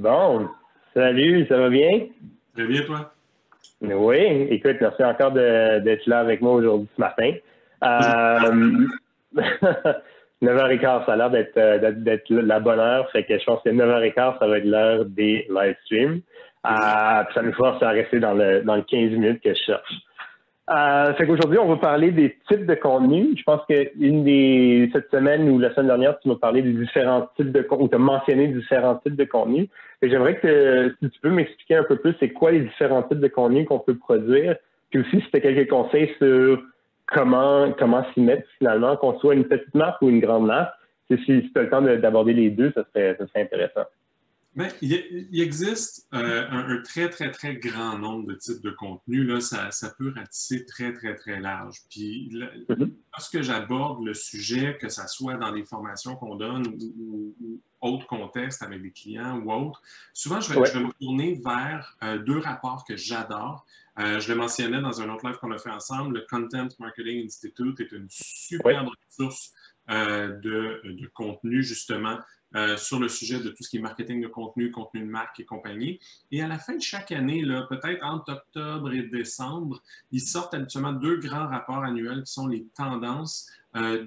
Bon, salut, ça va bien? Très bien, toi? Oui, écoute, merci encore d'être là avec moi aujourd'hui ce matin. Euh, 9h15, ça a l'air d'être la bonne heure. Fait que je pense que 9h15, ça va être l'heure des live streams. Euh, ça nous force à rester dans le, dans le 15 minutes que je cherche. Euh, qu'aujourd'hui, on va parler des types de contenus. Je pense que une des cette semaine ou la semaine dernière, tu m'as parlé des différents types de contenus, ou tu as mentionné différents types de contenus. J'aimerais que si tu peux m'expliquer un peu plus, c'est quoi les différents types de contenus qu'on peut produire, puis aussi si tu as quelques conseils sur comment comment s'y mettre finalement, qu'on soit une petite marque ou une grande marque. Si, si tu as le temps d'aborder les deux, ça serait, ça serait intéressant. Bien, il, existe euh, un, très, très, très grand nombre de types de contenus. Là, ça, ça peut ratisser très, très, très large. Puis, mm-hmm. lorsque j'aborde le sujet, que ce soit dans les formations qu'on donne ou, ou, autres contextes avec des clients ou autres, souvent, je vais, je vais me tourner vers euh, deux rapports que j'adore. Euh, je le mentionnais dans un autre live qu'on a fait ensemble. Le Content Marketing Institute est une superbe ressource de, de contenu, justement, euh, sur le sujet de tout ce qui est marketing de contenu, contenu de marque et compagnie. Et à la fin de chaque année, peut-être entre octobre et décembre, ils sortent habituellement deux grands rapports annuels qui sont les tendances euh,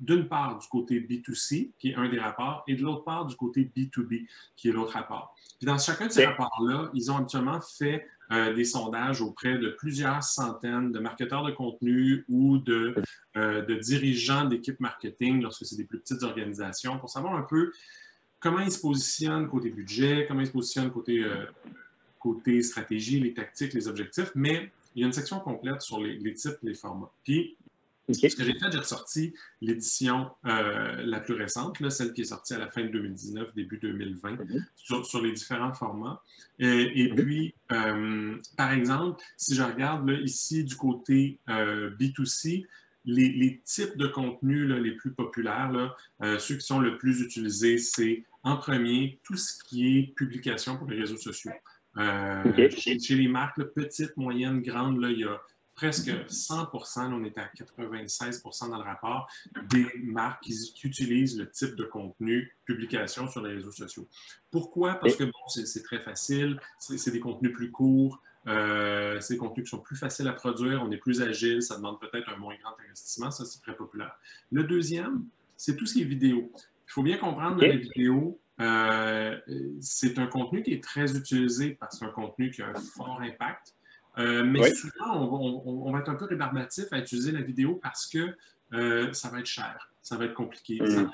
d'une part du côté B2C, qui est un des rapports, et de l'autre part du côté B2B, qui est l'autre rapport. Puis dans chacun de ces rapports-là, ils ont habituellement fait euh, des sondages auprès de plusieurs centaines de marketeurs de contenu ou de, euh, de dirigeants d'équipes marketing lorsque c'est des plus petites organisations pour savoir un peu comment ils se positionnent côté budget, comment ils se positionnent côté, euh, côté stratégie, les tactiques, les objectifs, mais il y a une section complète sur les, les types, les formats. Puis, ce que j'ai fait, j'ai ressorti l'édition euh, la plus récente, là, celle qui est sortie à la fin de 2019, début 2020, mhm. sur, les différents formats. Et, mhm. puis, euh, par exemple, si je regarde là, ici du côté euh, B2C, les, types de contenus les plus populaires, là, ceux qui sont le plus utilisés, c'est en premier tout ce qui est publication pour les réseaux sociaux. chez, chez, les marques petites, moyennes, grandes, il y a presque 100% on est à 96% dans le rapport, des marques qui, utilisent le type de contenu publication sur les réseaux sociaux. Pourquoi? Parce que bon, c'est très facile, c'est des contenus plus courts, euh, c'est des contenus qui sont plus faciles à produire, on est plus agile, ça demande peut-être un moins grand investissement, ça c'est très populaire. Le deuxième, c'est tout ce qui est vidéo. Il faut bien comprendre que les vidéos, euh, c'est un contenu qui est très utilisé parce que c'est un contenu qui a un fort impact. Euh, mais souvent, on, va être un peu rébarbatif à utiliser la vidéo parce que euh, ça va être cher, ça va être compliqué. Mm.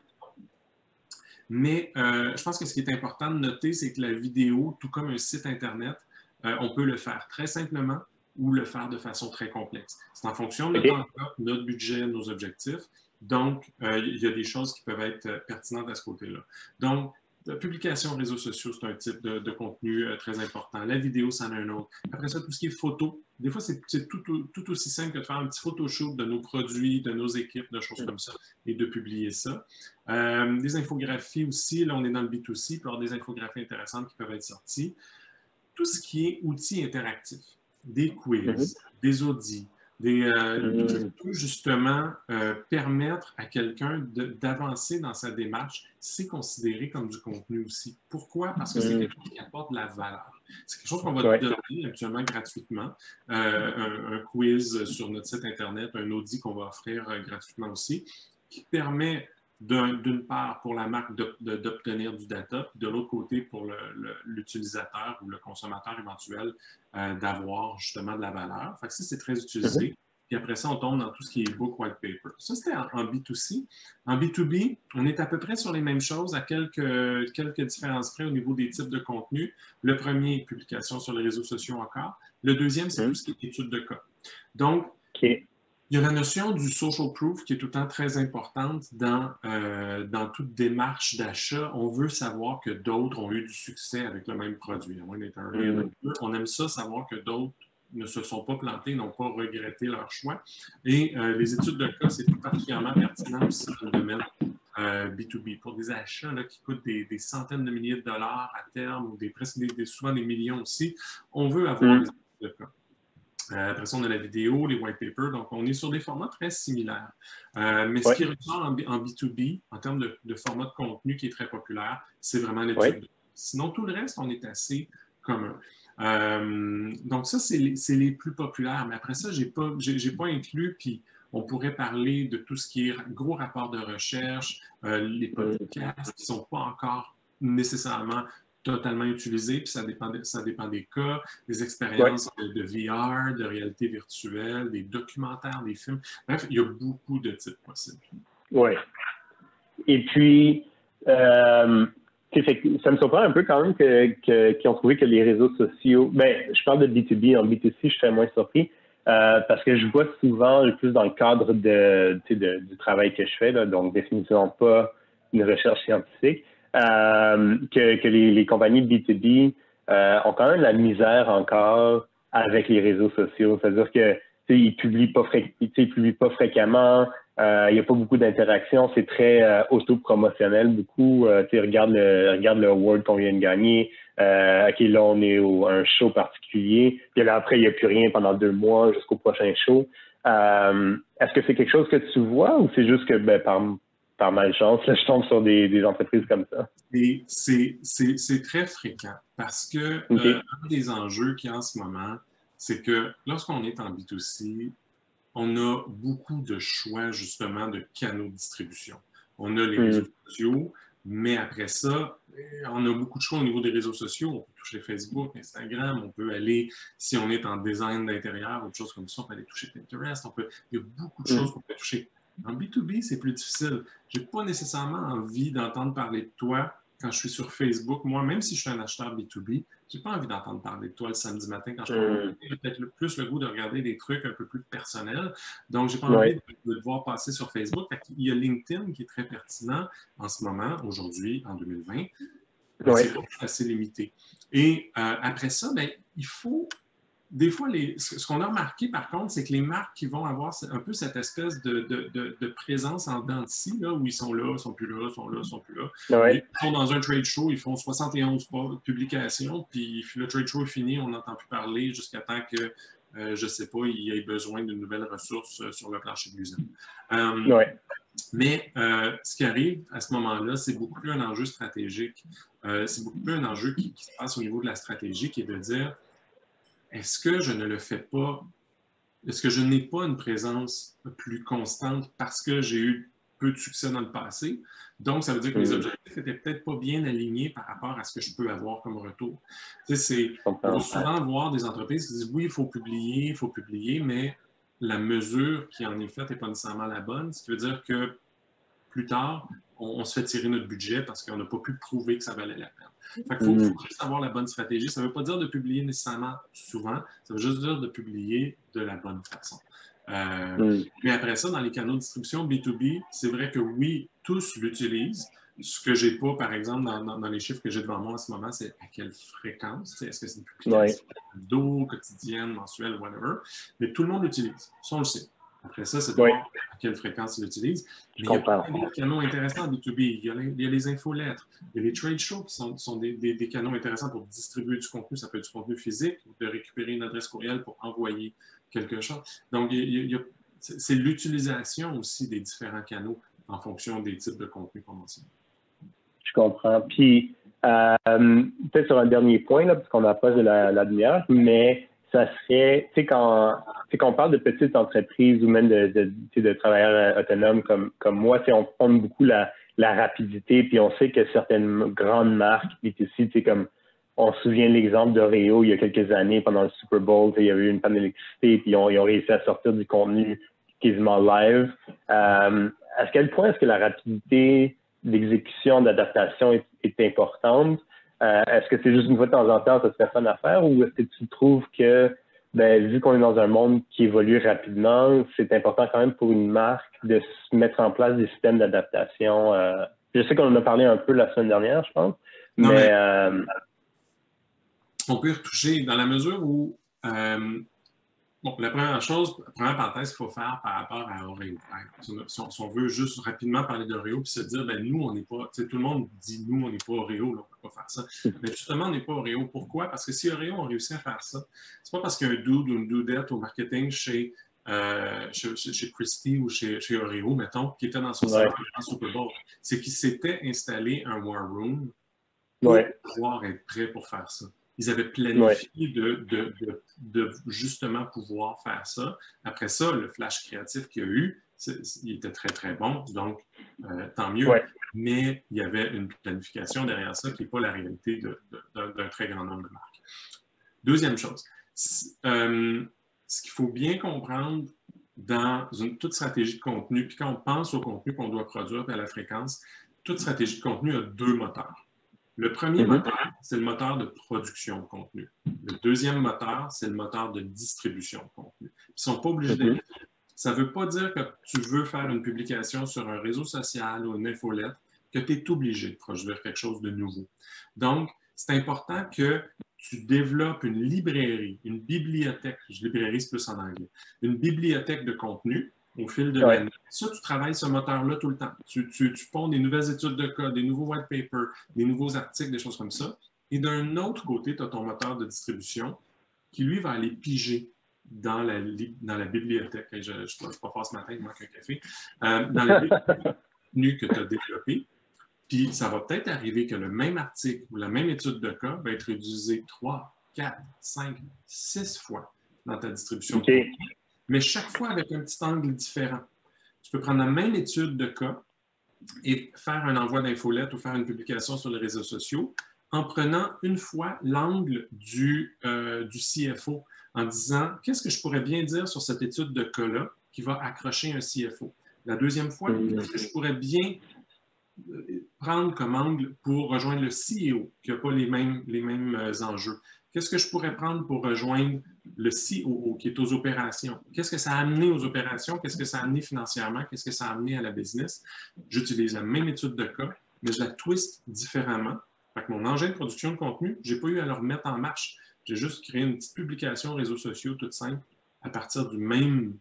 Mais euh, je pense que ce qui est important de noter, c'est que la vidéo, tout comme un site Internet, on peut le faire très simplement ou le faire de façon très complexe. C'est en fonction de notre notre budget, nos objectifs. Donc, il y a des choses qui peuvent être pertinentes à ce côté-là. Donc, la publication réseaux sociaux, c'est un type de, contenu euh, très important. La vidéo, c'en est un autre. Après ça, tout ce qui est photo. Des fois, c'est tout, aussi simple que de faire un petit photoshoot de nos produits, de nos équipes, de choses comme ça, et de publier ça. Euh, des infographies aussi. Là, on est dans le B2C, pour avoir des infographies intéressantes qui peuvent être sorties. Tout ce qui est outils interactifs, des quiz, mm-hmm. des audits, des, euh, mm. justement euh, permettre à quelqu'un d'avancer dans sa démarche, c'est considéré comme du contenu aussi. Pourquoi? Parce que c'est mm. quelque chose qui apporte de la valeur. C'est quelque chose qu'on va donner actuellement gratuitement. Euh, un, quiz sur notre site Internet, un audit qu'on va offrir gratuitement aussi, qui permet d'une part pour la marque d'obtenir du data, de l'autre côté pour l'utilisateur ou le consommateur éventuel euh, d'avoir justement de la valeur. Fait ça, c'est très utilisé. Mhm. Puis après ça, on tombe dans tout ce qui est book white paper. Ça, c'était en, B2C. En B2B, on est à peu près sur les mêmes choses, à quelques, quelques différences près au niveau des types de contenu. Le premier, publication sur les réseaux sociaux encore. Le deuxième, c'est mhm. tout ce qui est étude de cas. Donc, il y a la notion du social proof qui est tout le temps très importante dans, euh, dans toute démarche d'achat. On veut savoir que d'autres ont eu du succès avec le même produit. Mm-hmm. On aime ça, savoir que d'autres ne se sont pas plantés, n'ont pas regretté leur choix. Et euh, les études de cas, c'est tout particulièrement pertinent aussi dans le domaine B2B. Euh, Pour des achats qui coûtent des, centaines de milliers de dollars à terme ou des, des, souvent des millions aussi, on veut avoir mm. des études de cas. Euh, après ça, on a la vidéo, les white papers. Donc, on est sur des formats très similaires. Euh, mais ce qui ressort en, B, 2 b en termes de, format de contenu qui est très populaire, c'est vraiment l'étude. Sinon, tout le reste, on est assez commun. Euh, donc, ça, c'est les, les, plus populaires. Mais après ça, je n'ai pas, pas inclus, puis on pourrait parler de tout ce qui est gros rapport de recherche, euh, les podcasts qui ne sont pas encore nécessairement totalement utilisés, puis ça dépend, ça dépend des cas, des expériences de, VR, de réalité virtuelle, des documentaires, des films. Bref, il y a beaucoup de types possibles. Oui. Et puis, euh, ça me surprend un peu quand même qu'ils que, ont trouvé que les réseaux sociaux, ben, je parle de B2B, en B2C, je suis moins surpris. Euh, parce que je vois souvent, plus dans le cadre de, de du travail que je fais, là, donc définitivement pas une recherche scientifique, euh, que, que les, les, compagnies B2B euh, ont quand même la misère encore avec les réseaux sociaux. C'est-à-dire que ils publient pas ils publient pas fréquemment, euh, il n'y a pas beaucoup d'interactions, c'est très euh, auto-promotionnel beaucoup. Euh, tu regarde le regarde le award qu'on vient de gagner. Euh, OK, là, on est au un show particulier. Puis là, après, il n'y a plus rien pendant deux mois jusqu'au prochain show. Est-ce que c'est quelque chose que tu vois ou c'est juste que ben, par, par malchance, là, je tombe sur des, des entreprises comme ça? C'est très fréquent parce que un des enjeux qu'il y a en ce moment, c'est que lorsqu'on est en B2C, on a beaucoup de choix justement de canaux de distribution. On a les mm. réseaux sociaux, mais après ça, on a beaucoup de choix au niveau des réseaux sociaux. On peut toucher Facebook, Instagram, on peut aller, si on est en design d'intérieur, autre chose comme ça, on peut aller toucher Pinterest. On peut, il y a beaucoup de mm. choses qu'on peut toucher. En B2B, c'est plus difficile. Je n'ai pas nécessairement envie d'entendre parler de toi quand je suis sur Facebook, moi, même si je suis un acheteur B2B, j'ai pas envie d'entendre parler de toi le samedi matin quand je mmh. J'ai peut-être plus le goût de regarder des trucs un peu plus personnels. Donc, j'ai pas envie de, te voir passer sur Facebook. Il y a LinkedIn qui est très pertinent en ce moment, aujourd'hui, en 2020. C'est assez limité. Et euh, après ça, ben, il faut des fois, les, ce qu'on a remarqué, par contre, c'est que les marques qui vont avoir un peu cette espèce de, de, de, présence en dents là, où ils sont là, ils sont plus là, ils sont là, ils sont plus là. Ils sont dans un trade show, ils font 71 publications, puis le trade show est fini, on n'entend plus parler jusqu'à temps que, euh, je ne sais pas, il y ait besoin d'une nouvelle ressource euh, sur le plancher de l'usine. Euh, mais ce qui arrive à ce moment-là, c'est beaucoup plus un enjeu stratégique. c'est beaucoup plus un enjeu qui, qui, se passe au niveau de la stratégie, qui est de dire est-ce que je ne le fais pas? Est-ce que je n'ai pas une présence plus constante parce que j'ai eu peu de succès dans le passé? Donc, ça veut dire que mes objectifs n'étaient peut-être pas bien alignés par rapport à ce que je peux avoir comme retour. Tu sais, c'est, on souvent voir des entreprises qui disent oui, il faut publier, il faut publier, mais la mesure qui en est faite n'est pas nécessairement la bonne. Ce qui veut dire que plus tard, on, se fait tirer notre budget parce qu'on n'a pas pu prouver que ça valait la peine. Il faut, mm. juste avoir la bonne stratégie. Ça ne veut pas dire de publier nécessairement souvent, ça veut juste dire de publier de la bonne façon. Euh, mm. Mais après ça, dans les canaux de distribution B2B, c'est vrai que oui, tous l'utilisent. Ce que je n'ai pas, par exemple, dans, les chiffres que j'ai devant moi en ce moment, c'est à quelle fréquence. Est-ce que c'est une publication d'eau, quotidienne, mensuelle, whatever. Mais tout le monde l'utilise. Ça, on le sait. Après ça, c'est à quelle fréquence ils l'utilisent. il y a plein d'autres canaux intéressants en B2B. Il y, a les, il y a les infolettres, il y a les trade shows qui sont, sont des, des, canaux intéressants pour distribuer du contenu. Ça peut être du contenu physique ou de récupérer une adresse courriel pour envoyer quelque chose. Donc, c'est l'utilisation aussi des différents canaux en fonction des types de contenu qu'on mentionne. Je comprends. Puis, euh, peut-être sur un dernier point, là, parce qu'on approche de la, la demi-heure, mais ça serait, tu sais, quand, on parle de petites entreprises ou même de, de, travailleurs autonomes comme, comme moi, on prend beaucoup la, la rapidité, puis on sait que certaines grandes marques, B2C, tu comme on se souvient de l'exemple d'Oreo il y a quelques années pendant le Super Bowl, il y avait eu une panne d'électricité, puis ils ont, réussi à sortir du contenu quasiment live. Euh, à quel point est-ce que la rapidité d'exécution, d'adaptation est importante? Euh, est-ce que c'est juste une fois de temps en temps, ça se fait fun à faire ou est-ce que tu trouves que, ben, vu qu'on est dans un monde qui évolue rapidement, c'est important quand même pour une marque de se mettre en place des systèmes d'adaptation? Euh, je sais qu'on en a parlé un peu la semaine dernière, je pense, mais, euh, on peut y retoucher dans la mesure où Bon, la première chose, la première parenthèse qu'il faut faire par rapport à Oreo. Si on, veut juste rapidement parler d'Oreo puis se dire, ben nous, on n'est pas, tout le monde dit nous, on n'est pas Oreo, on ne peut pas faire ça. Mais justement, on n'est pas Oreo. Pourquoi? Parce que si Oreo a réussi à faire ça, c'est pas parce qu'il y a un dude ou une dudette au marketing chez, euh, chez, Christie ou chez, chez, Oreo, mettons, qui était dans son ouais. Super Bowl. C'est qu'il s'était installé un war room pour pouvoir être prêts pour faire ça. Ils avaient planifié de, de, justement pouvoir faire ça. Après ça, le flash créatif qu'il y a eu, il était très, très bon, donc euh, tant mieux. Mais il y avait une planification derrière ça qui n'est pas la réalité d'un très grand nombre de marques. Deuxième chose, euh, ce qu'il faut bien comprendre dans une, toute stratégie de contenu, puis quand on pense au contenu qu'on doit produire à la fréquence, toute stratégie de contenu a deux moteurs. Le premier mm-hmm. moteur, c'est le moteur de production de contenu. Le deuxième moteur, c'est le moteur de distribution de contenu. Ils ne sont pas obligés d'être ça ne veut pas dire que tu veux faire une publication sur un réseau social ou une infolettre, que tu es obligé de produire quelque chose de nouveau. Donc, c'est important que tu développes une librairie, une bibliothèque, librairie c'est plus en anglais, une bibliothèque de contenu au fil de l'année. Ça, tu travailles ce moteur-là tout le temps. Tu, tu, tu ponds des nouvelles études de cas, des nouveaux white papers, des nouveaux articles, des choses comme ça. Et d'un autre côté, tu as ton moteur de distribution qui, lui, va aller piger dans la, dans la bibliothèque. Je ne suis pas fort ce matin, il manque un café. Euh, dans la bibliothèque que tu as développée. Puis ça va peut-être arriver que le même article ou la même étude de cas va être utilisé 3, 4, 5, 6 fois dans ta distribution. Mais chaque fois avec un petit angle différent. Tu peux prendre la même étude de cas et faire un envoi d'infolette ou faire une publication sur les réseaux sociaux en prenant une fois l'angle du, euh, du CFO en disant qu'est-ce que je pourrais bien dire sur cette étude de cas-là qui va accrocher un CFO. La deuxième fois, qu'est-ce que je pourrais bien euh, prendre comme angle pour rejoindre le CEO qui n'a pas les mêmes, les mêmes euh, enjeux? Qu'est-ce que je pourrais prendre pour rejoindre le COO qui est aux opérations? Qu'est-ce que ça a amené aux opérations? Qu'est-ce que ça a amené financièrement? Qu'est-ce que ça a amené à la business? J'utilise la même étude de cas, mais je la twist différemment. Fait mon engin de production de contenu, je n'ai pas eu à le remettre en marche. J'ai juste créé une petite publication réseaux sociaux toute simple à partir du même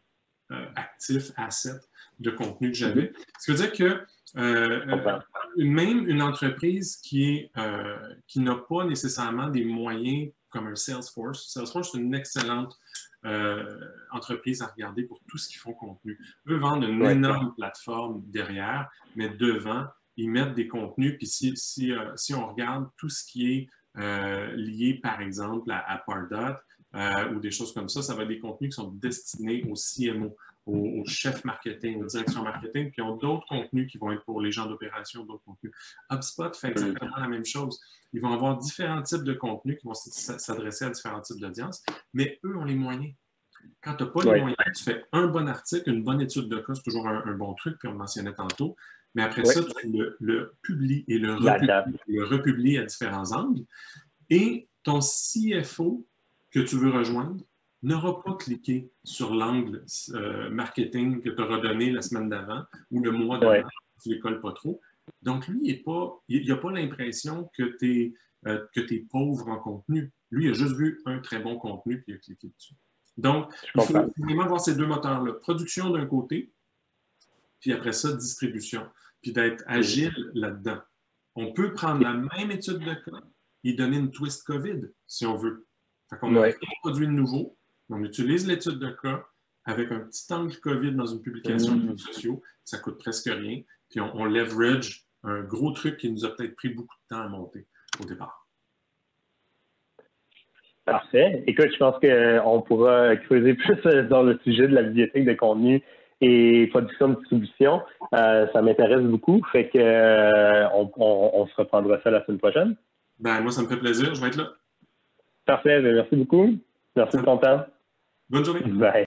euh, actif, asset de contenu que j'avais. Mhm. Ce qui veut dire que euh, même une entreprise qui, euh, qui n'a pas nécessairement des moyens comme un Salesforce, Salesforce, c'est une excellente entreprise à regarder pour tout ce qu'ils font contenu. Eux vendent une énorme plateforme derrière, mais devant, ils mettent des contenus. Puis si, si, si on regarde tout ce qui est euh, liés, par exemple, à, Pardot euh, ou des choses comme ça. Ça va être des contenus qui sont destinés aux CMO, aux, chefs marketing, aux directions marketing, puis ils ont d'autres contenus qui vont être pour les gens d'opération, d'autres contenus. HubSpot fait exactement la même chose. Ils vont avoir différents types de contenus qui vont s'adresser à différents types d'audience, mais eux ont les moyens. Quand tu n'as pas les moyens, tu fais un bon article, une bonne étude de cas, c'est toujours un, un, bon truc, puis on le mentionnait tantôt. Mais après ça, tu le, publies et le republies, à différents angles. Et ton CFO que tu veux rejoindre n'aura pas cliqué sur l'angle euh, marketing que tu auras donné la semaine d'avant ou le mois d'avant, tu ne colles pas trop. Donc, lui, il n'a pas l'impression que tu es, euh, es, pauvre en contenu. Lui, il a juste vu un très bon contenu puis il a cliqué dessus. Donc, il faut vraiment avoir ces deux moteurs-là. Production d'un côté, puis après ça, distribution puis d'être agile là-dedans. On peut prendre la même étude de cas et donner une twist COVID, si on veut. Fait qu'on a un produit nouveau, on utilise l'étude de cas avec un petit angle COVID dans une publication de mm. réseaux sociaux, ça coûte presque rien, puis on, leverage un gros truc qui nous a peut-être pris beaucoup de temps à monter au départ. Parfait. Écoute, je pense qu'on pourra creuser plus dans le sujet de la bibliothèque de contenu et production de distribution. Euh, ça m'intéresse beaucoup. Fait que euh, on, se reprendra ça la semaine prochaine. Ben, moi, ça me fait plaisir. Je vais être là. Parfait. Ben, merci beaucoup. Merci de ton temps. Bonne journée. Bye.